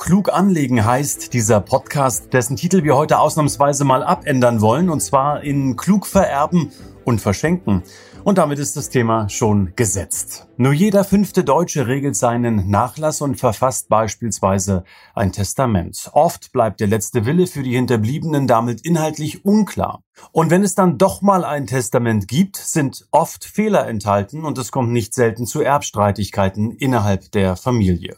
Klug anlegen heißt dieser Podcast, dessen Titel wir heute ausnahmsweise mal abändern wollen, und zwar in Klug vererben und verschenken. Und damit ist das Thema schon gesetzt. Nur jeder fünfte Deutsche regelt seinen Nachlass und verfasst beispielsweise ein Testament. Oft bleibt der letzte Wille für die Hinterbliebenen damit inhaltlich unklar. Und wenn es dann doch mal ein Testament gibt, sind oft Fehler enthalten und es kommt nicht selten zu Erbstreitigkeiten innerhalb der Familie.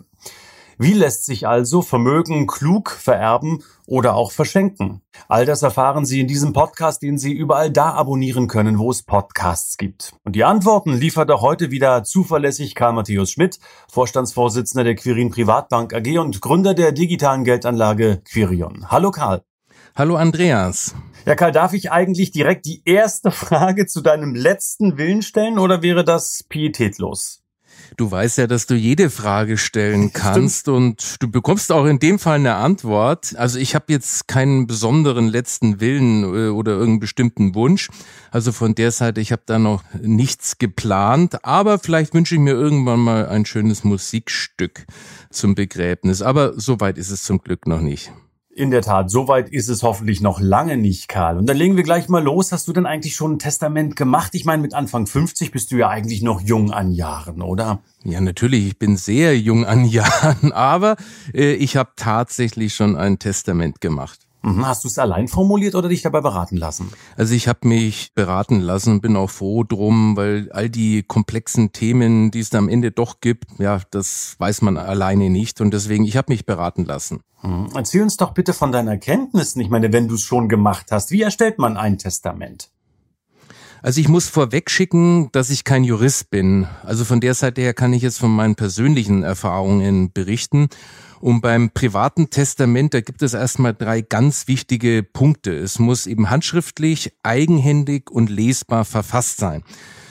Wie lässt sich also Vermögen klug vererben oder auch verschenken? All das erfahren Sie in diesem Podcast, den Sie überall da abonnieren können, wo es Podcasts gibt. Und die Antworten liefert auch heute wieder zuverlässig Karl Matthäus Schmidt, Vorstandsvorsitzender der Quirin Privatbank AG und Gründer der digitalen Geldanlage Quirion. Hallo Karl. Hallo Andreas. Ja, Karl, darf ich eigentlich direkt die erste Frage zu deinem letzten Willen stellen oder wäre das pietätlos? Du weißt ja, dass du jede Frage stellen kannst Stimmt. und du bekommst auch in dem Fall eine Antwort. Also ich habe jetzt keinen besonderen letzten Willen äh, oder irgendeinen bestimmten Wunsch. Also von der Seite, ich habe da noch nichts geplant, aber vielleicht wünsche ich mir irgendwann mal ein schönes Musikstück zum Begräbnis. Aber so weit ist es zum Glück noch nicht. In der Tat, soweit ist es hoffentlich noch lange nicht, Karl. Und dann legen wir gleich mal los. Hast du denn eigentlich schon ein Testament gemacht? Ich meine, mit Anfang 50 bist du ja eigentlich noch jung an Jahren, oder? Ja, natürlich. Ich bin sehr jung an Jahren, aber äh, ich habe tatsächlich schon ein Testament gemacht. Mhm. Hast du es allein formuliert oder dich dabei beraten lassen? Also ich habe mich beraten lassen, bin auch froh drum, weil all die komplexen Themen, die es da am Ende doch gibt, ja, das weiß man alleine nicht und deswegen, ich habe mich beraten lassen. Mhm. Erzähl uns doch bitte von deinen Erkenntnissen. Ich meine, wenn du es schon gemacht hast, wie erstellt man ein Testament? Also ich muss vorweg schicken, dass ich kein Jurist bin. Also von der Seite her kann ich jetzt von meinen persönlichen Erfahrungen berichten. Und beim privaten Testament, da gibt es erstmal drei ganz wichtige Punkte. Es muss eben handschriftlich, eigenhändig und lesbar verfasst sein.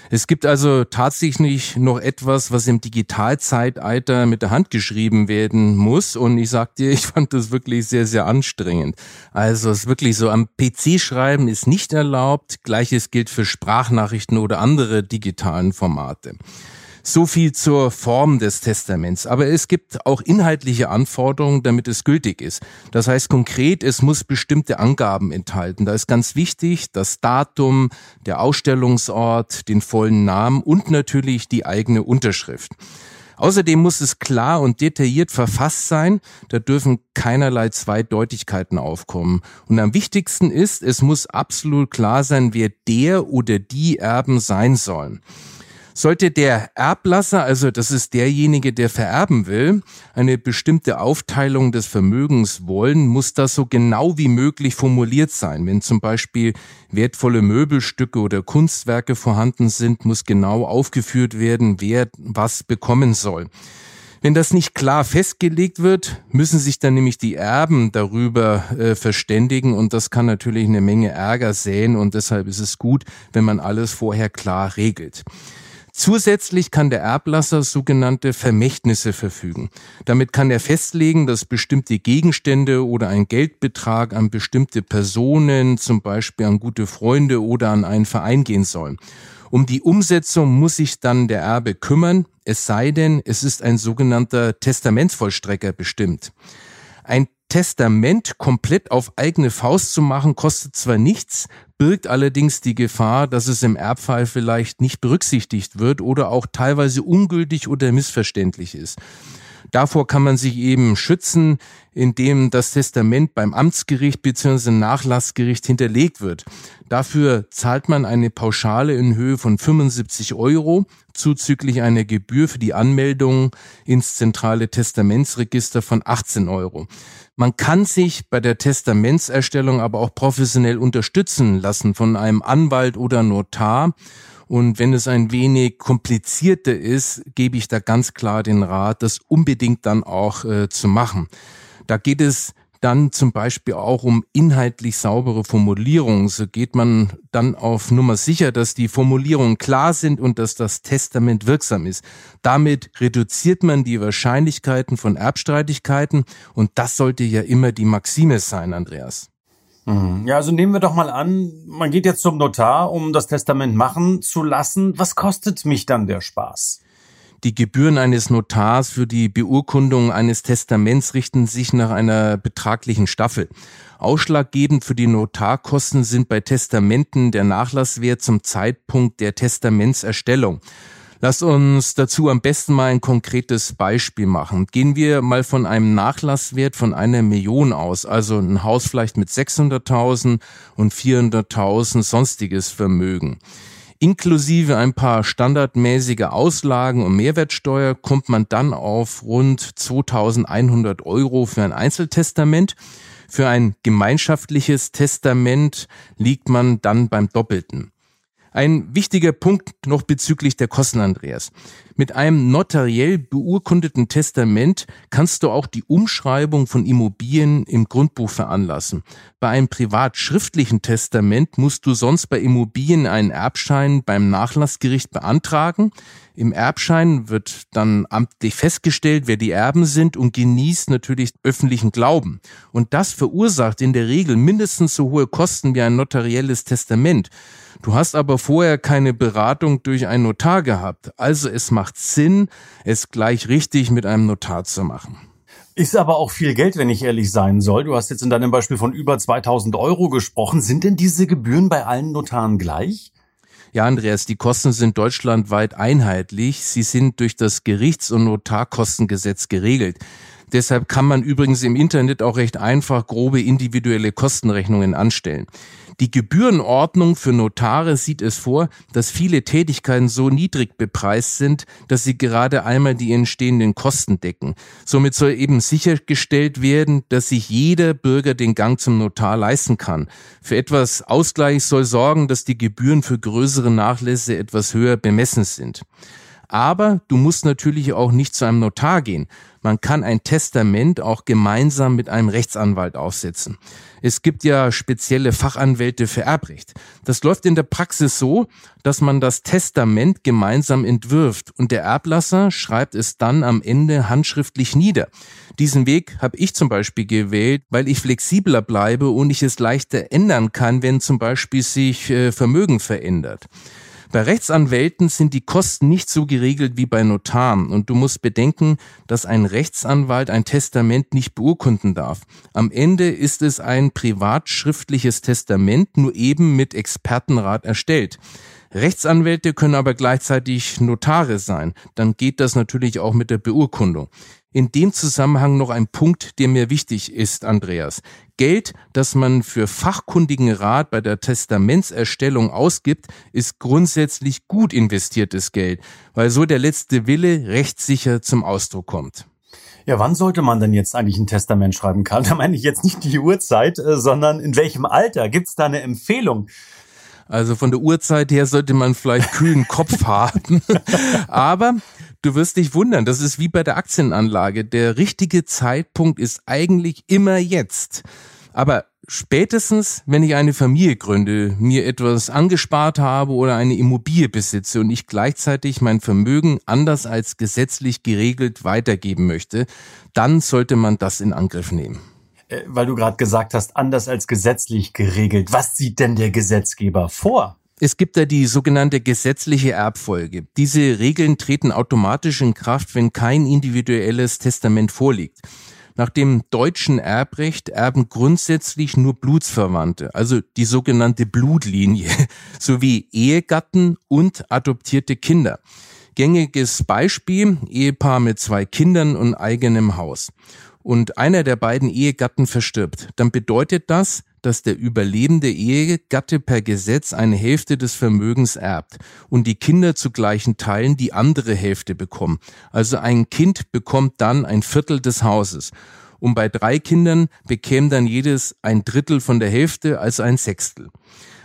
Es gibt also tatsächlich noch etwas, was im Digitalzeitalter mit der Hand geschrieben werden muss. Und ich sag dir, ich fand das wirklich sehr, sehr anstrengend. Also es ist wirklich so, am PC schreiben ist nicht erlaubt. Gleiches gilt für Sprachnachrichten oder andere digitalen Formate. So viel zur Form des Testaments. Aber es gibt auch inhaltliche Anforderungen, damit es gültig ist. Das heißt konkret, es muss bestimmte Angaben enthalten. Da ist ganz wichtig das Datum, der Ausstellungsort, den vollen Namen und natürlich die eigene Unterschrift. Außerdem muss es klar und detailliert verfasst sein. Da dürfen keinerlei Zweideutigkeiten aufkommen. Und am wichtigsten ist, es muss absolut klar sein, wer der oder die Erben sein sollen. Sollte der Erblasser, also das ist derjenige, der vererben will, eine bestimmte Aufteilung des Vermögens wollen, muss das so genau wie möglich formuliert sein. Wenn zum Beispiel wertvolle Möbelstücke oder Kunstwerke vorhanden sind, muss genau aufgeführt werden, wer was bekommen soll. Wenn das nicht klar festgelegt wird, müssen sich dann nämlich die Erben darüber äh, verständigen und das kann natürlich eine Menge Ärger säen und deshalb ist es gut, wenn man alles vorher klar regelt. Zusätzlich kann der Erblasser sogenannte Vermächtnisse verfügen. Damit kann er festlegen, dass bestimmte Gegenstände oder ein Geldbetrag an bestimmte Personen, zum Beispiel an gute Freunde oder an einen Verein gehen sollen. Um die Umsetzung muss sich dann der Erbe kümmern, es sei denn, es ist ein sogenannter Testamentsvollstrecker bestimmt. Ein Testament komplett auf eigene Faust zu machen, kostet zwar nichts, birgt allerdings die Gefahr, dass es im Erbfall vielleicht nicht berücksichtigt wird oder auch teilweise ungültig oder missverständlich ist. Davor kann man sich eben schützen, indem das Testament beim Amtsgericht bzw. Nachlassgericht hinterlegt wird. Dafür zahlt man eine Pauschale in Höhe von 75 Euro zuzüglich einer Gebühr für die Anmeldung ins zentrale Testamentsregister von 18 Euro. Man kann sich bei der Testamentserstellung aber auch professionell unterstützen lassen von einem Anwalt oder Notar und wenn es ein wenig komplizierter ist, gebe ich da ganz klar den Rat, das unbedingt dann auch äh, zu machen. Da geht es Dann zum Beispiel auch um inhaltlich saubere Formulierungen. So geht man dann auf Nummer sicher, dass die Formulierungen klar sind und dass das Testament wirksam ist. Damit reduziert man die Wahrscheinlichkeiten von Erbstreitigkeiten und das sollte ja immer die Maxime sein, Andreas. Mhm. Ja, also nehmen wir doch mal an, man geht jetzt zum Notar, um das Testament machen zu lassen. Was kostet mich dann der Spaß? Die Gebühren eines Notars für die Beurkundung eines Testaments richten sich nach einer betraglichen Staffel. Ausschlaggebend für die Notarkosten sind bei Testamenten der Nachlasswert zum Zeitpunkt der Testamentserstellung. Lass uns dazu am besten mal ein konkretes Beispiel machen. Gehen wir mal von einem Nachlasswert von einer Million aus, also ein Haus vielleicht mit 600.000 und 400.000 sonstiges Vermögen. Inklusive ein paar standardmäßige Auslagen und Mehrwertsteuer kommt man dann auf rund 2100 Euro für ein Einzeltestament. Für ein gemeinschaftliches Testament liegt man dann beim Doppelten. Ein wichtiger Punkt noch bezüglich der Kosten, Andreas. Mit einem notariell beurkundeten Testament kannst du auch die Umschreibung von Immobilien im Grundbuch veranlassen. Bei einem privat schriftlichen Testament musst du sonst bei Immobilien einen Erbschein beim Nachlassgericht beantragen. Im Erbschein wird dann amtlich festgestellt, wer die Erben sind und genießt natürlich öffentlichen Glauben. Und das verursacht in der Regel mindestens so hohe Kosten wie ein notarielles Testament. Du hast aber vorher keine Beratung durch einen Notar gehabt. Also es macht Sinn, es gleich richtig mit einem Notar zu machen. Ist aber auch viel Geld, wenn ich ehrlich sein soll. Du hast jetzt in deinem Beispiel von über 2000 Euro gesprochen. Sind denn diese Gebühren bei allen Notaren gleich? Ja, Andreas, die Kosten sind deutschlandweit einheitlich. Sie sind durch das Gerichts- und Notarkostengesetz geregelt. Deshalb kann man übrigens im Internet auch recht einfach grobe individuelle Kostenrechnungen anstellen. Die Gebührenordnung für Notare sieht es vor, dass viele Tätigkeiten so niedrig bepreist sind, dass sie gerade einmal die entstehenden Kosten decken. Somit soll eben sichergestellt werden, dass sich jeder Bürger den Gang zum Notar leisten kann. Für etwas Ausgleich soll sorgen, dass die Gebühren für größere Nachlässe etwas höher bemessen sind. Aber du musst natürlich auch nicht zu einem Notar gehen. Man kann ein Testament auch gemeinsam mit einem Rechtsanwalt aufsetzen. Es gibt ja spezielle Fachanwälte für Erbrecht. Das läuft in der Praxis so, dass man das Testament gemeinsam entwirft und der Erblasser schreibt es dann am Ende handschriftlich nieder. Diesen Weg habe ich zum Beispiel gewählt, weil ich flexibler bleibe und ich es leichter ändern kann, wenn zum Beispiel sich äh, Vermögen verändert. Bei Rechtsanwälten sind die Kosten nicht so geregelt wie bei Notaren und du musst bedenken, dass ein Rechtsanwalt ein Testament nicht beurkunden darf. Am Ende ist es ein privatschriftliches Testament, nur eben mit Expertenrat erstellt. Rechtsanwälte können aber gleichzeitig Notare sein. Dann geht das natürlich auch mit der Beurkundung. In dem Zusammenhang noch ein Punkt, der mir wichtig ist, Andreas. Geld, das man für fachkundigen Rat bei der Testamentserstellung ausgibt, ist grundsätzlich gut investiertes Geld, weil so der letzte Wille rechtssicher zum Ausdruck kommt. Ja, wann sollte man denn jetzt eigentlich ein Testament schreiben, Karl? Da meine ich jetzt nicht die Uhrzeit, äh, sondern in welchem Alter? Gibt es da eine Empfehlung? Also von der Uhrzeit her sollte man vielleicht kühlen Kopf haben. Aber Du wirst dich wundern, das ist wie bei der Aktienanlage. Der richtige Zeitpunkt ist eigentlich immer jetzt. Aber spätestens, wenn ich eine Familie gründe, mir etwas angespart habe oder eine Immobilie besitze und ich gleichzeitig mein Vermögen anders als gesetzlich geregelt weitergeben möchte, dann sollte man das in Angriff nehmen. Äh, weil du gerade gesagt hast, anders als gesetzlich geregelt. Was sieht denn der Gesetzgeber vor? Es gibt da die sogenannte gesetzliche Erbfolge. Diese Regeln treten automatisch in Kraft, wenn kein individuelles Testament vorliegt. Nach dem deutschen Erbrecht erben grundsätzlich nur Blutsverwandte, also die sogenannte Blutlinie, sowie Ehegatten und adoptierte Kinder. Gängiges Beispiel, Ehepaar mit zwei Kindern und eigenem Haus. Und einer der beiden Ehegatten verstirbt. Dann bedeutet das, dass der überlebende Ehegatte per Gesetz eine Hälfte des Vermögens erbt und die Kinder zu gleichen Teilen die andere Hälfte bekommen. Also ein Kind bekommt dann ein Viertel des Hauses. Und bei drei Kindern bekäme dann jedes ein Drittel von der Hälfte, also ein Sechstel.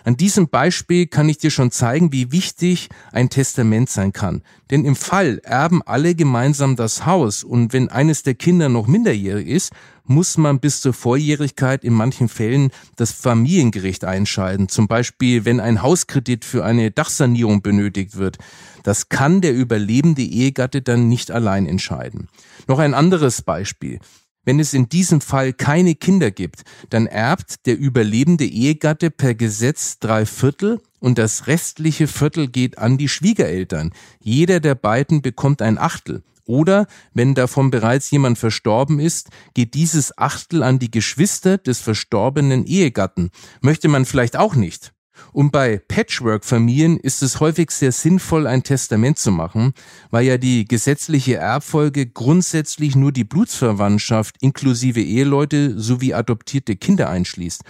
An diesem Beispiel kann ich dir schon zeigen, wie wichtig ein Testament sein kann. Denn im Fall erben alle gemeinsam das Haus und wenn eines der Kinder noch minderjährig ist, muss man bis zur Volljährigkeit in manchen Fällen das Familiengericht einschalten. Zum Beispiel, wenn ein Hauskredit für eine Dachsanierung benötigt wird. Das kann der überlebende Ehegatte dann nicht allein entscheiden. Noch ein anderes Beispiel. Wenn es in diesem Fall keine Kinder gibt, dann erbt der überlebende Ehegatte per Gesetz drei Viertel und das restliche Viertel geht an die Schwiegereltern. Jeder der beiden bekommt ein Achtel. Oder wenn davon bereits jemand verstorben ist, geht dieses Achtel an die Geschwister des verstorbenen Ehegatten. Möchte man vielleicht auch nicht. Und bei Patchwork-Familien ist es häufig sehr sinnvoll, ein Testament zu machen, weil ja die gesetzliche Erbfolge grundsätzlich nur die Blutsverwandtschaft inklusive Eheleute sowie adoptierte Kinder einschließt.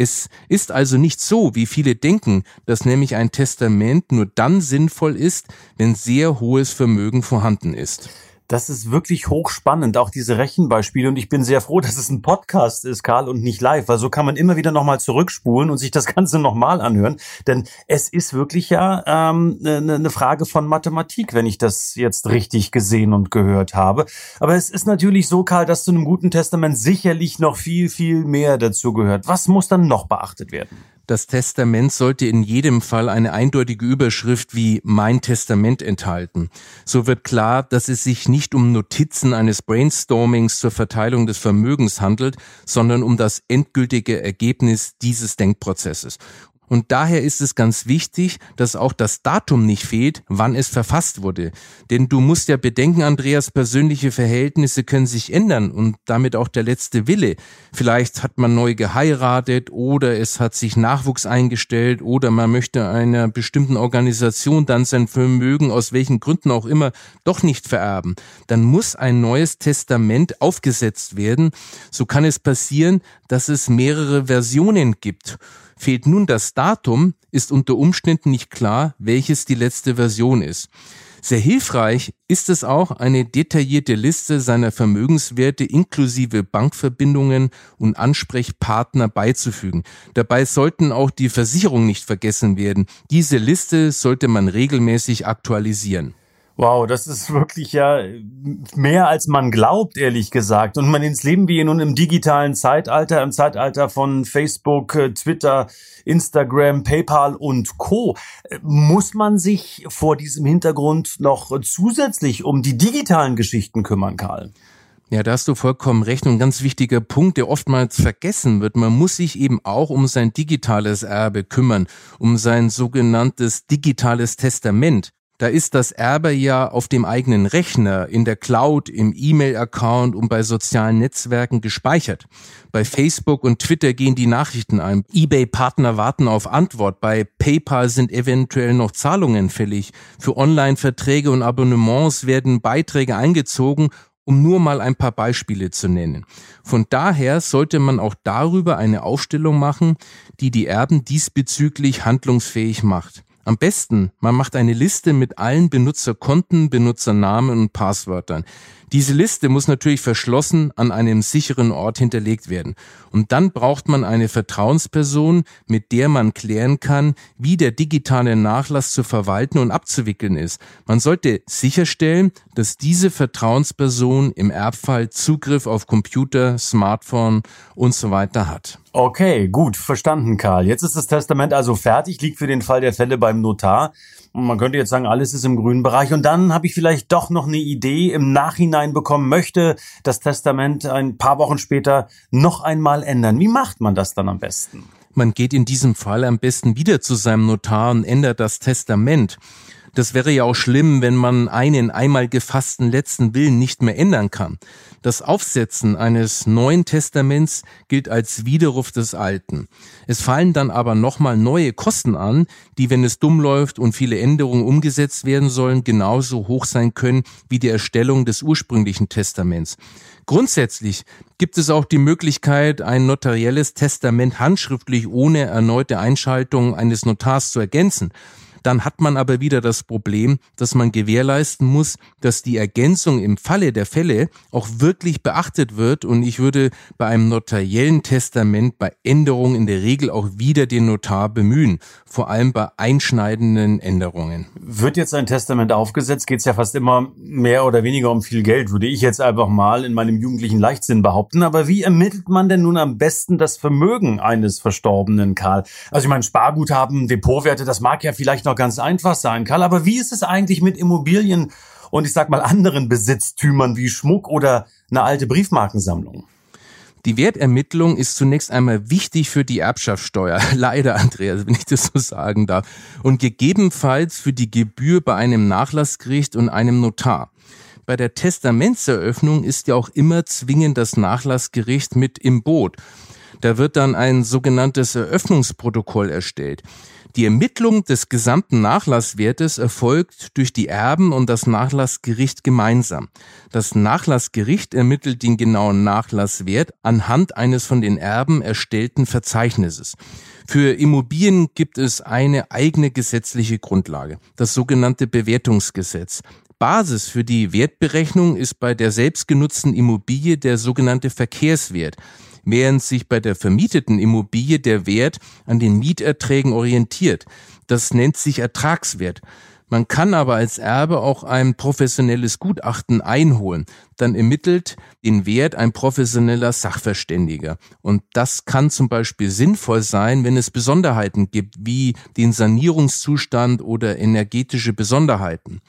Es ist also nicht so, wie viele denken, dass nämlich ein Testament nur dann sinnvoll ist, wenn sehr hohes Vermögen vorhanden ist. Das ist wirklich hochspannend, auch diese Rechenbeispiele. Und ich bin sehr froh, dass es ein Podcast ist, Karl, und nicht live, weil so kann man immer wieder nochmal zurückspulen und sich das Ganze nochmal anhören. Denn es ist wirklich ja ähm, eine, eine Frage von Mathematik, wenn ich das jetzt richtig gesehen und gehört habe. Aber es ist natürlich so, Karl, dass zu einem guten Testament sicherlich noch viel, viel mehr dazu gehört. Was muss dann noch beachtet werden? Das Testament sollte in jedem Fall eine eindeutige Überschrift wie Mein Testament enthalten. So wird klar, dass es sich nicht um Notizen eines Brainstormings zur Verteilung des Vermögens handelt, sondern um das endgültige Ergebnis dieses Denkprozesses. Und daher ist es ganz wichtig, dass auch das Datum nicht fehlt, wann es verfasst wurde. Denn du musst ja bedenken, Andreas, persönliche Verhältnisse können sich ändern und damit auch der letzte Wille. Vielleicht hat man neu geheiratet oder es hat sich Nachwuchs eingestellt oder man möchte einer bestimmten Organisation dann sein Vermögen aus welchen Gründen auch immer doch nicht vererben. Dann muss ein neues Testament aufgesetzt werden. So kann es passieren, dass es mehrere Versionen gibt. Fehlt nun das Datum, ist unter Umständen nicht klar, welches die letzte Version ist. Sehr hilfreich ist es auch, eine detaillierte Liste seiner Vermögenswerte inklusive Bankverbindungen und Ansprechpartner beizufügen. Dabei sollten auch die Versicherungen nicht vergessen werden. Diese Liste sollte man regelmäßig aktualisieren. Wow, das ist wirklich ja mehr als man glaubt, ehrlich gesagt. Und man ins Leben wir nun im digitalen Zeitalter, im Zeitalter von Facebook, äh, Twitter, Instagram, PayPal und Co. Muss man sich vor diesem Hintergrund noch zusätzlich um die digitalen Geschichten kümmern, Karl? Ja, da hast du vollkommen recht. Und ein ganz wichtiger Punkt, der oftmals vergessen wird. Man muss sich eben auch um sein digitales Erbe kümmern, um sein sogenanntes digitales Testament. Da ist das Erbe ja auf dem eigenen Rechner, in der Cloud, im E-Mail-Account und bei sozialen Netzwerken gespeichert. Bei Facebook und Twitter gehen die Nachrichten ein. eBay-Partner warten auf Antwort. Bei PayPal sind eventuell noch Zahlungen fällig. Für Online-Verträge und Abonnements werden Beiträge eingezogen um nur mal ein paar Beispiele zu nennen. Von daher sollte man auch darüber eine Aufstellung machen, die die Erben diesbezüglich handlungsfähig macht. Am besten, man macht eine Liste mit allen Benutzerkonten, Benutzernamen und Passwörtern. Diese Liste muss natürlich verschlossen an einem sicheren Ort hinterlegt werden. Und dann braucht man eine Vertrauensperson, mit der man klären kann, wie der digitale Nachlass zu verwalten und abzuwickeln ist. Man sollte sicherstellen, dass diese Vertrauensperson im Erbfall Zugriff auf Computer, Smartphone und so weiter hat. Okay, gut, verstanden, Karl. Jetzt ist das Testament also fertig, liegt für den Fall der Fälle beim Notar. Man könnte jetzt sagen, alles ist im grünen Bereich. Und dann habe ich vielleicht doch noch eine Idee im Nachhinein bekommen, möchte das Testament ein paar Wochen später noch einmal ändern. Wie macht man das dann am besten? Man geht in diesem Fall am besten wieder zu seinem Notar und ändert das Testament. Das wäre ja auch schlimm, wenn man einen einmal gefassten letzten Willen nicht mehr ändern kann. Das Aufsetzen eines neuen Testaments gilt als Widerruf des alten. Es fallen dann aber nochmal neue Kosten an, die, wenn es dumm läuft und viele Änderungen umgesetzt werden sollen, genauso hoch sein können wie die Erstellung des ursprünglichen Testaments. Grundsätzlich gibt es auch die Möglichkeit, ein notarielles Testament handschriftlich ohne erneute Einschaltung eines Notars zu ergänzen. Dann hat man aber wieder das Problem, dass man gewährleisten muss, dass die Ergänzung im Falle der Fälle auch wirklich beachtet wird und ich würde bei einem notariellen Testament bei Änderungen in der Regel auch wieder den Notar bemühen, vor allem bei einschneidenden Änderungen. Wird jetzt ein Testament aufgesetzt, geht es ja fast immer mehr oder weniger um viel Geld, würde ich jetzt einfach mal in meinem jugendlichen Leichtsinn behaupten. Aber wie ermittelt man denn nun am besten das Vermögen eines Verstorbenen, Karl? Also ich meine, Sparguthaben, Depotwerte, das mag ja vielleicht noch ganz einfach sein, Karl, aber wie ist es eigentlich mit Immobilien und ich sag mal anderen Besitztümern wie Schmuck oder eine alte Briefmarkensammlung? Die Wertermittlung ist zunächst einmal wichtig für die Erbschaftssteuer. Leider, Andreas, wenn ich das so sagen darf. Und gegebenenfalls für die Gebühr bei einem Nachlassgericht und einem Notar. Bei der Testamentseröffnung ist ja auch immer zwingend das Nachlassgericht mit im Boot. Da wird dann ein sogenanntes Eröffnungsprotokoll erstellt. Die Ermittlung des gesamten Nachlasswertes erfolgt durch die Erben und das Nachlassgericht gemeinsam. Das Nachlassgericht ermittelt den genauen Nachlasswert anhand eines von den Erben erstellten Verzeichnisses. Für Immobilien gibt es eine eigene gesetzliche Grundlage, das sogenannte Bewertungsgesetz. Basis für die Wertberechnung ist bei der selbstgenutzten Immobilie der sogenannte Verkehrswert während sich bei der vermieteten Immobilie der Wert an den Mieterträgen orientiert. Das nennt sich Ertragswert. Man kann aber als Erbe auch ein professionelles Gutachten einholen. Dann ermittelt den Wert ein professioneller Sachverständiger. Und das kann zum Beispiel sinnvoll sein, wenn es Besonderheiten gibt, wie den Sanierungszustand oder energetische Besonderheiten.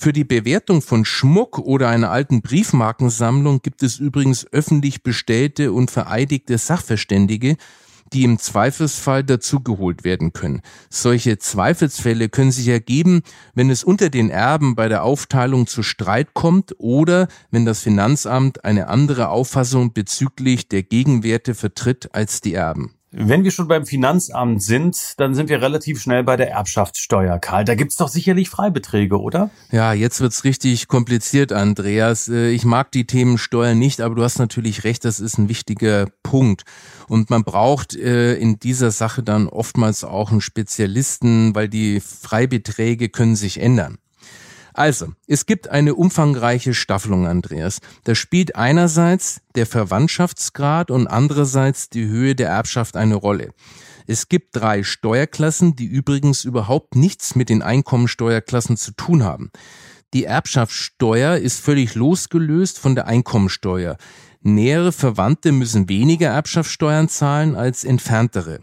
Für die Bewertung von Schmuck oder einer alten Briefmarkensammlung gibt es übrigens öffentlich bestellte und vereidigte Sachverständige, die im Zweifelsfall dazugeholt werden können. Solche Zweifelsfälle können sich ergeben, wenn es unter den Erben bei der Aufteilung zu Streit kommt oder wenn das Finanzamt eine andere Auffassung bezüglich der Gegenwerte vertritt als die Erben. Wenn wir schon beim Finanzamt sind, dann sind wir relativ schnell bei der Erbschaftssteuer, Karl. Da gibt's doch sicherlich Freibeträge, oder? Ja, jetzt wird's richtig kompliziert, Andreas. Äh, ich mag die Themen Steuern nicht, aber du hast natürlich recht, das ist ein wichtiger Punkt. Und man braucht äh, in dieser Sache dann oftmals auch einen Spezialisten, weil die Freibeträge können sich ändern. Also, es gibt eine umfangreiche Staffelung, Andreas. Da spielt einerseits der Verwandtschaftsgrad und andererseits die Höhe der Erbschaft eine Rolle. Es gibt drei Steuerklassen, die übrigens überhaupt nichts mit den Einkommensteuerklassen zu tun haben. Die Erbschaftssteuer ist völlig losgelöst von der Einkommensteuer. Nähere Verwandte müssen weniger Erbschaftssteuern zahlen als entferntere.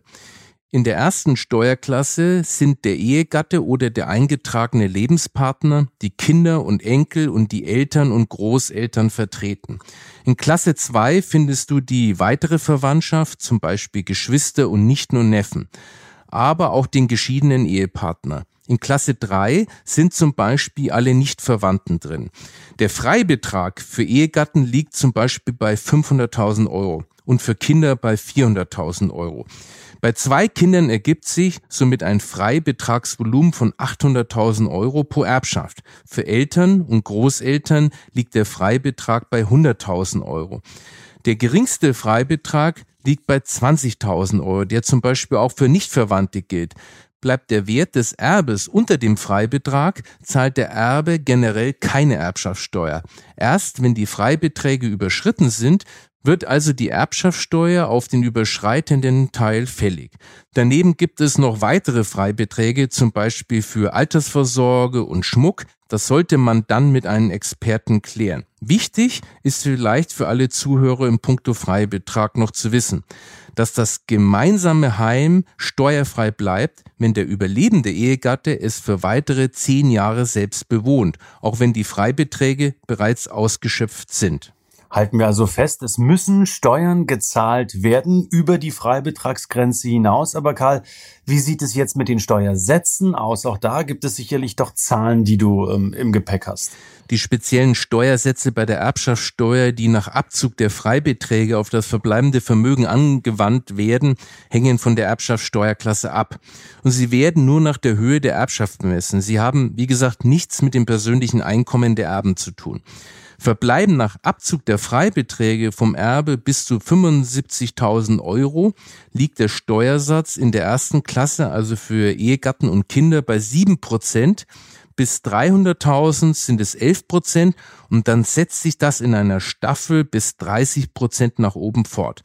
In der ersten Steuerklasse sind der Ehegatte oder der eingetragene Lebenspartner, die Kinder und Enkel und die Eltern und Großeltern vertreten. In Klasse 2 findest du die weitere Verwandtschaft, zum Beispiel Geschwister und Nichten und Neffen, aber auch den geschiedenen Ehepartner. In Klasse 3 sind zum Beispiel alle Nichtverwandten drin. Der Freibetrag für Ehegatten liegt zum Beispiel bei 500.000 Euro und für Kinder bei 400.000 Euro. Bei zwei Kindern ergibt sich somit ein Freibetragsvolumen von 800.000 Euro pro Erbschaft. Für Eltern und Großeltern liegt der Freibetrag bei 100.000 Euro. Der geringste Freibetrag liegt bei 20.000 Euro, der zum Beispiel auch für Nichtverwandte gilt. Bleibt der Wert des Erbes unter dem Freibetrag, zahlt der Erbe generell keine Erbschaftssteuer. Erst wenn die Freibeträge überschritten sind, wird also die Erbschaftssteuer auf den überschreitenden Teil fällig. Daneben gibt es noch weitere Freibeträge, zum Beispiel für Altersvorsorge und Schmuck. Das sollte man dann mit einem Experten klären. Wichtig ist vielleicht für alle Zuhörer im Punkto Freibetrag noch zu wissen, dass das gemeinsame Heim steuerfrei bleibt, wenn der überlebende Ehegatte es für weitere zehn Jahre selbst bewohnt, auch wenn die Freibeträge bereits ausgeschöpft sind. Halten wir also fest, es müssen Steuern gezahlt werden über die Freibetragsgrenze hinaus. Aber Karl, wie sieht es jetzt mit den Steuersätzen aus? Auch da gibt es sicherlich doch Zahlen, die du ähm, im Gepäck hast. Die speziellen Steuersätze bei der Erbschaftssteuer, die nach Abzug der Freibeträge auf das verbleibende Vermögen angewandt werden, hängen von der Erbschaftssteuerklasse ab. Und sie werden nur nach der Höhe der Erbschaft bemessen. Sie haben, wie gesagt, nichts mit dem persönlichen Einkommen der Erben zu tun verbleiben nach Abzug der Freibeträge vom Erbe bis zu 75.000 Euro, liegt der Steuersatz in der ersten Klasse also für Ehegatten und Kinder, bei sieben Prozent. Bis 300.000 sind es 11 Prozent und dann setzt sich das in einer Staffel bis 30 Prozent nach oben fort.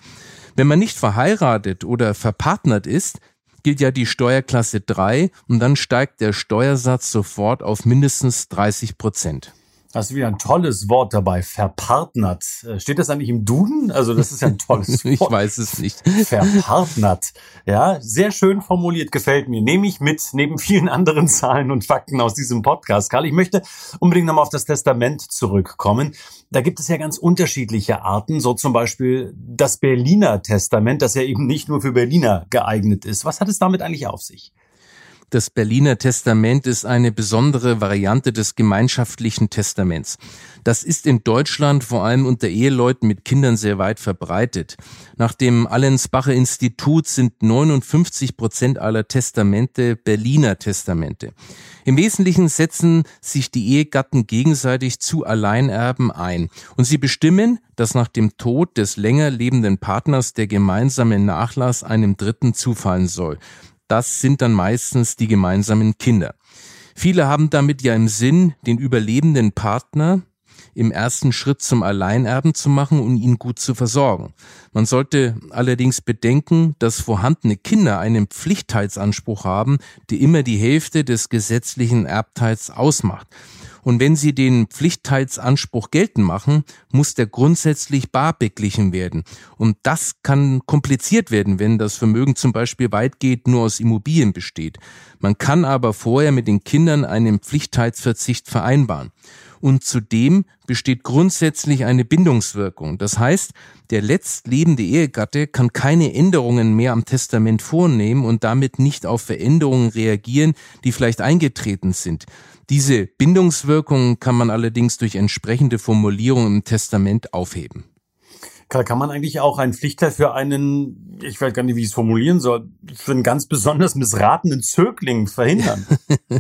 Wenn man nicht verheiratet oder verpartnert ist, gilt ja die Steuerklasse 3 und dann steigt der Steuersatz sofort auf mindestens 30 Prozent. Hast du wieder ein tolles Wort dabei, verpartnert. Äh, steht das eigentlich im Duden? Also das ist ja ein tolles Wort. ich weiß es nicht. Verpartnert. Ja, sehr schön formuliert, gefällt mir. Nehme ich mit, neben vielen anderen Zahlen und Fakten aus diesem Podcast. Karl, ich möchte unbedingt nochmal auf das Testament zurückkommen. Da gibt es ja ganz unterschiedliche Arten, so zum Beispiel das Berliner Testament, das ja eben nicht nur für Berliner geeignet ist. Was hat es damit eigentlich auf sich? Das Berliner Testament ist eine besondere Variante des gemeinschaftlichen Testaments. Das ist in Deutschland vor allem unter Eheleuten mit Kindern sehr weit verbreitet. Nach dem Allensbacher Institut sind 59 Prozent aller Testamente Berliner Testamente. Im Wesentlichen setzen sich die Ehegatten gegenseitig zu Alleinerben ein und sie bestimmen, dass nach dem Tod des länger lebenden Partners der gemeinsame Nachlass einem Dritten zufallen soll das sind dann meistens die gemeinsamen Kinder. Viele haben damit ja im Sinn, den überlebenden Partner im ersten Schritt zum Alleinerben zu machen und ihn gut zu versorgen. Man sollte allerdings bedenken, dass vorhandene Kinder einen Pflichtteilsanspruch haben, die immer die Hälfte des gesetzlichen Erbteils ausmacht. Und wenn sie den Pflichtteilsanspruch geltend machen, muss der grundsätzlich bar beglichen werden. Und das kann kompliziert werden, wenn das Vermögen zum Beispiel weitgehend nur aus Immobilien besteht. Man kann aber vorher mit den Kindern einen Pflichtteilsverzicht vereinbaren. Und zudem besteht grundsätzlich eine Bindungswirkung. Das heißt, der letztlebende Ehegatte kann keine Änderungen mehr am Testament vornehmen und damit nicht auf Veränderungen reagieren, die vielleicht eingetreten sind. Diese Bindungswirkung kann man allerdings durch entsprechende Formulierungen im Testament aufheben. Kann man eigentlich auch einen Pflichtteil für einen, ich weiß gar nicht, wie ich es formulieren soll, für einen ganz besonders missratenen Zögling verhindern?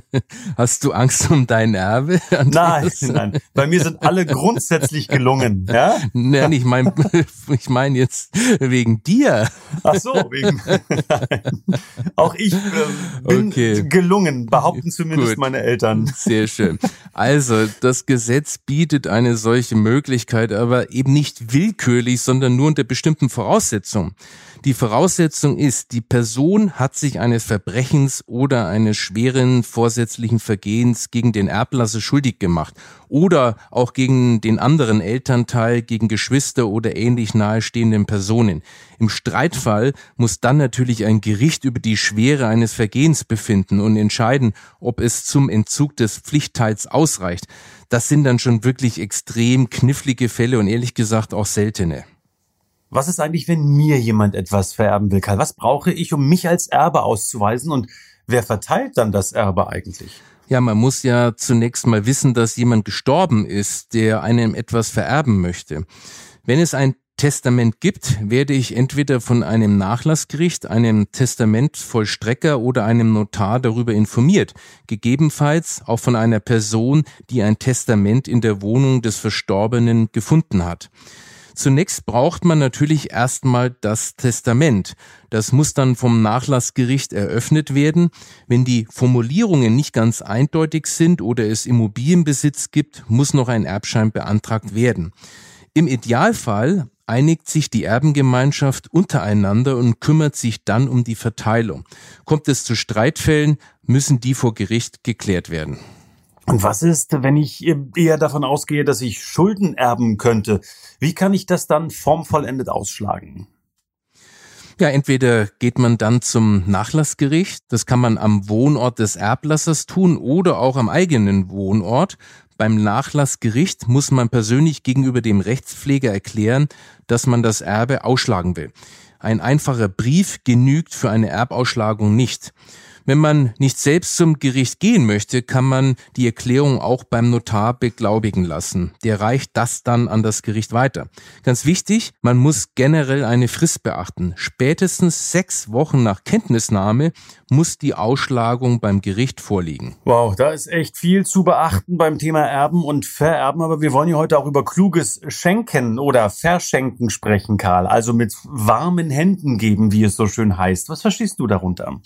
Hast du Angst um dein Erbe? Andreas? Nein, nein. Bei mir sind alle grundsätzlich gelungen. Ja? Nein, ich meine ich mein jetzt wegen dir. Ach so, wegen. Auch ich äh, bin okay. gelungen, behaupten zumindest Gut. meine Eltern. Sehr schön. Also, das Gesetz bietet eine solche Möglichkeit, aber eben nicht willkürlich sondern nur unter bestimmten Voraussetzungen. Die Voraussetzung ist, die Person hat sich eines Verbrechens oder eines schweren vorsätzlichen Vergehens gegen den Erblasser schuldig gemacht oder auch gegen den anderen Elternteil, gegen Geschwister oder ähnlich nahestehenden Personen. Im Streitfall muss dann natürlich ein Gericht über die Schwere eines Vergehens befinden und entscheiden, ob es zum Entzug des Pflichtteils ausreicht. Das sind dann schon wirklich extrem knifflige Fälle und ehrlich gesagt auch seltene. Was ist eigentlich, wenn mir jemand etwas vererben will, Karl? Was brauche ich, um mich als Erbe auszuweisen? Und wer verteilt dann das Erbe eigentlich? Ja, man muss ja zunächst mal wissen, dass jemand gestorben ist, der einem etwas vererben möchte. Wenn es ein Testament gibt, werde ich entweder von einem Nachlassgericht, einem Testamentvollstrecker oder einem Notar darüber informiert, gegebenenfalls auch von einer Person, die ein Testament in der Wohnung des Verstorbenen gefunden hat. Zunächst braucht man natürlich erstmal das Testament. Das muss dann vom Nachlassgericht eröffnet werden. Wenn die Formulierungen nicht ganz eindeutig sind oder es Immobilienbesitz gibt, muss noch ein Erbschein beantragt werden. Im Idealfall einigt sich die Erbengemeinschaft untereinander und kümmert sich dann um die Verteilung. Kommt es zu Streitfällen, müssen die vor Gericht geklärt werden. Und was ist, wenn ich eher davon ausgehe, dass ich Schulden erben könnte? Wie kann ich das dann formvollendet ausschlagen? Ja, entweder geht man dann zum Nachlassgericht, das kann man am Wohnort des Erblassers tun oder auch am eigenen Wohnort. Beim Nachlassgericht muss man persönlich gegenüber dem Rechtspfleger erklären, dass man das Erbe ausschlagen will. Ein einfacher Brief genügt für eine Erbausschlagung nicht. Wenn man nicht selbst zum Gericht gehen möchte, kann man die Erklärung auch beim Notar beglaubigen lassen. Der reicht das dann an das Gericht weiter. Ganz wichtig, man muss generell eine Frist beachten. Spätestens sechs Wochen nach Kenntnisnahme muss die Ausschlagung beim Gericht vorliegen. Wow, da ist echt viel zu beachten beim Thema Erben und Vererben, aber wir wollen ja heute auch über kluges Schenken oder Verschenken sprechen, Karl. Also mit warmen Händen geben, wie es so schön heißt. Was verstehst du darunter?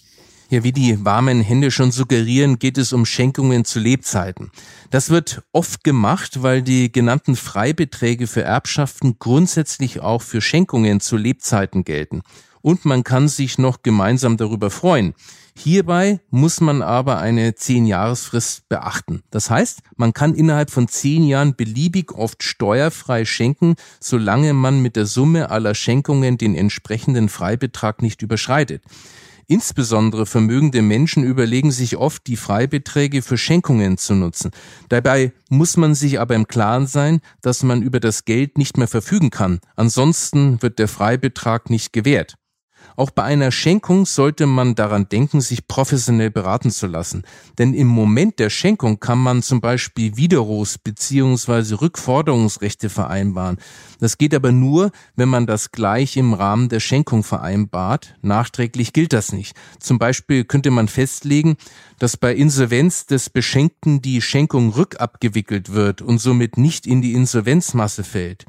Ja, wie die warmen Hände schon suggerieren, geht es um Schenkungen zu Lebzeiten. Das wird oft gemacht, weil die genannten Freibeträge für Erbschaften grundsätzlich auch für Schenkungen zu Lebzeiten gelten. Und man kann sich noch gemeinsam darüber freuen. Hierbei muss man aber eine Zehn-Jahresfrist beachten. Das heißt, man kann innerhalb von zehn Jahren beliebig oft steuerfrei schenken, solange man mit der Summe aller Schenkungen den entsprechenden Freibetrag nicht überschreitet. Insbesondere vermögende Menschen überlegen sich oft, die Freibeträge für Schenkungen zu nutzen. Dabei muss man sich aber im Klaren sein, dass man über das Geld nicht mehr verfügen kann. Ansonsten wird der Freibetrag nicht gewährt. Auch bei einer Schenkung sollte man daran denken, sich professionell beraten zu lassen. Denn im Moment der Schenkung kann man zum Beispiel Widerrufs- bzw. Rückforderungsrechte vereinbaren. Das geht aber nur, wenn man das gleich im Rahmen der Schenkung vereinbart. Nachträglich gilt das nicht. Zum Beispiel könnte man festlegen, dass bei Insolvenz des Beschenkten die Schenkung rückabgewickelt wird und somit nicht in die Insolvenzmasse fällt.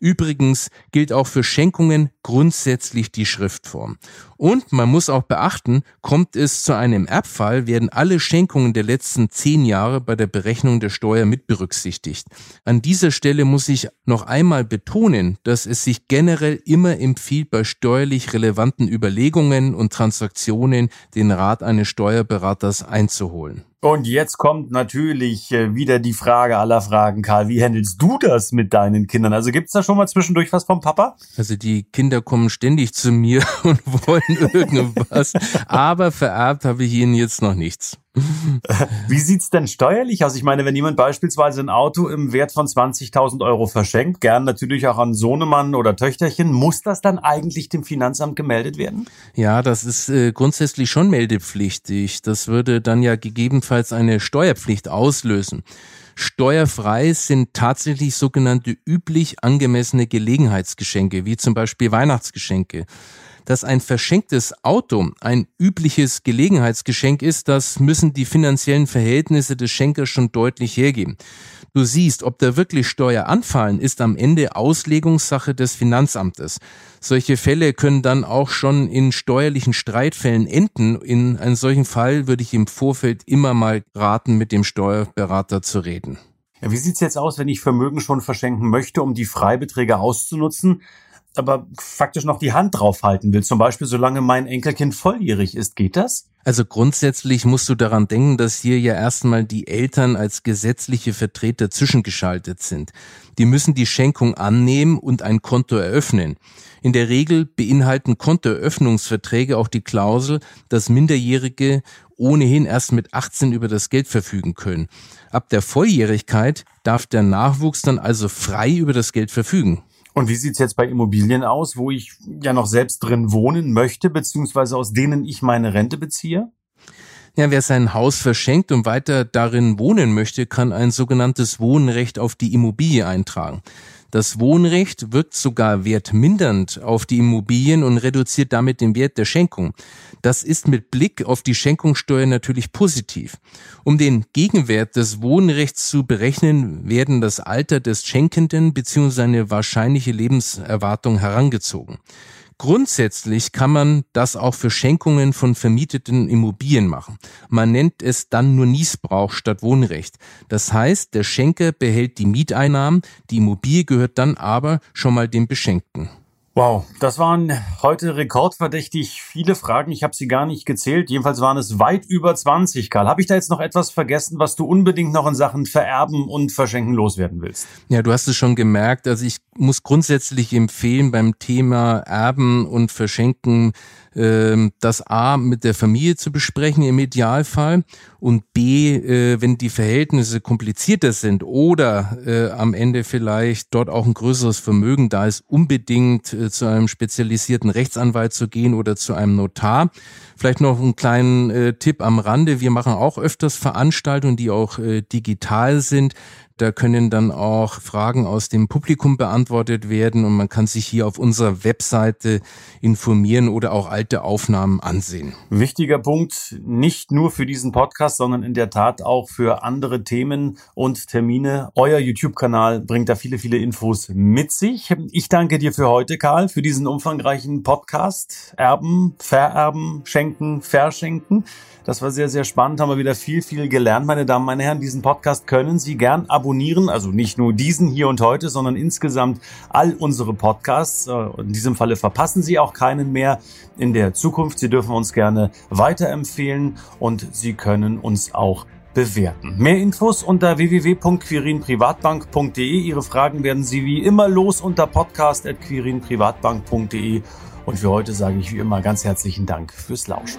Übrigens gilt auch für Schenkungen grundsätzlich die Schriftform. Und man muss auch beachten, kommt es zu einem Erbfall, werden alle Schenkungen der letzten zehn Jahre bei der Berechnung der Steuer mit berücksichtigt. An dieser Stelle muss ich noch einmal betonen, dass es sich generell immer empfiehlt, bei steuerlich relevanten Überlegungen und Transaktionen den Rat eines Steuerberaters einzuholen. Und jetzt kommt natürlich äh, wieder die Frage aller Fragen, Karl. Wie handelst du das mit deinen Kindern? Also gibt's da schon mal zwischendurch was vom Papa? Also die Kinder kommen ständig zu mir und wollen irgendwas, aber vererbt habe ich ihnen jetzt noch nichts. Wie sieht's denn steuerlich aus? Ich meine, wenn jemand beispielsweise ein Auto im Wert von 20.000 Euro verschenkt, gern natürlich auch an Sohnemann oder Töchterchen, muss das dann eigentlich dem Finanzamt gemeldet werden? Ja, das ist äh, grundsätzlich schon meldepflichtig. Das würde dann ja gegebenenfalls eine Steuerpflicht auslösen. Steuerfrei sind tatsächlich sogenannte üblich angemessene Gelegenheitsgeschenke, wie zum Beispiel Weihnachtsgeschenke. Dass ein verschenktes Auto ein übliches Gelegenheitsgeschenk ist, das müssen die finanziellen Verhältnisse des Schenkers schon deutlich hergeben. Du siehst, ob da wirklich Steuer anfallen, ist am Ende Auslegungssache des Finanzamtes. Solche Fälle können dann auch schon in steuerlichen Streitfällen enden. In einem solchen Fall würde ich im Vorfeld immer mal raten, mit dem Steuerberater zu reden. Ja, wie sieht's jetzt aus, wenn ich Vermögen schon verschenken möchte, um die Freibeträge auszunutzen? aber faktisch noch die Hand draufhalten will. Zum Beispiel, solange mein Enkelkind volljährig ist. Geht das? Also grundsätzlich musst du daran denken, dass hier ja erstmal die Eltern als gesetzliche Vertreter zwischengeschaltet sind. Die müssen die Schenkung annehmen und ein Konto eröffnen. In der Regel beinhalten Kontoeröffnungsverträge auch die Klausel, dass Minderjährige ohnehin erst mit 18 über das Geld verfügen können. Ab der Volljährigkeit darf der Nachwuchs dann also frei über das Geld verfügen. Und wie sieht's jetzt bei Immobilien aus, wo ich ja noch selbst drin wohnen möchte, beziehungsweise aus denen ich meine Rente beziehe? Ja, wer sein Haus verschenkt und weiter darin wohnen möchte, kann ein sogenanntes Wohnrecht auf die Immobilie eintragen. Das Wohnrecht wirkt sogar wertmindernd auf die Immobilien und reduziert damit den Wert der Schenkung. Das ist mit Blick auf die Schenkungssteuer natürlich positiv. Um den Gegenwert des Wohnrechts zu berechnen, werden das Alter des Schenkenden bzw. seine wahrscheinliche Lebenserwartung herangezogen. Grundsätzlich kann man das auch für Schenkungen von vermieteten Immobilien machen. Man nennt es dann nur Niesbrauch statt Wohnrecht. Das heißt, der Schenker behält die Mieteinnahmen, die Immobilie gehört dann aber schon mal dem Beschenkten. Wow, das waren heute rekordverdächtig viele Fragen. Ich habe sie gar nicht gezählt. Jedenfalls waren es weit über 20, Karl. Habe ich da jetzt noch etwas vergessen, was du unbedingt noch in Sachen Vererben und Verschenken loswerden willst? Ja, du hast es schon gemerkt. Also ich muss grundsätzlich empfehlen, beim Thema Erben und Verschenken ähm, das A mit der Familie zu besprechen im Idealfall und B, äh, wenn die Verhältnisse komplizierter sind oder äh, am Ende vielleicht dort auch ein größeres Vermögen da ist, unbedingt äh, zu einem spezialisierten Rechtsanwalt zu gehen oder zu einem Notar. Vielleicht noch einen kleinen Tipp am Rande. Wir machen auch öfters Veranstaltungen, die auch digital sind. Da können dann auch Fragen aus dem Publikum beantwortet werden und man kann sich hier auf unserer Webseite informieren oder auch alte Aufnahmen ansehen. Wichtiger Punkt, nicht nur für diesen Podcast, sondern in der Tat auch für andere Themen und Termine. Euer YouTube-Kanal bringt da viele, viele Infos mit sich. Ich danke dir für heute, Karl, für diesen umfangreichen Podcast. Erben, vererben, schenken, verschenken. Das war sehr, sehr spannend. Haben wir wieder viel, viel gelernt, meine Damen, meine Herren. Diesen Podcast können Sie gern abonnieren. Also nicht nur diesen hier und heute, sondern insgesamt all unsere Podcasts. Äh, in diesem Falle verpassen Sie auch keinen mehr in der Zukunft. Sie dürfen uns gerne weiterempfehlen und Sie können uns auch bewerten. Mehr Infos unter www.quirinprivatbank.de. Ihre Fragen werden Sie wie immer los unter podcast.quirinprivatbank.de. Und für heute sage ich wie immer ganz herzlichen Dank fürs Lauschen.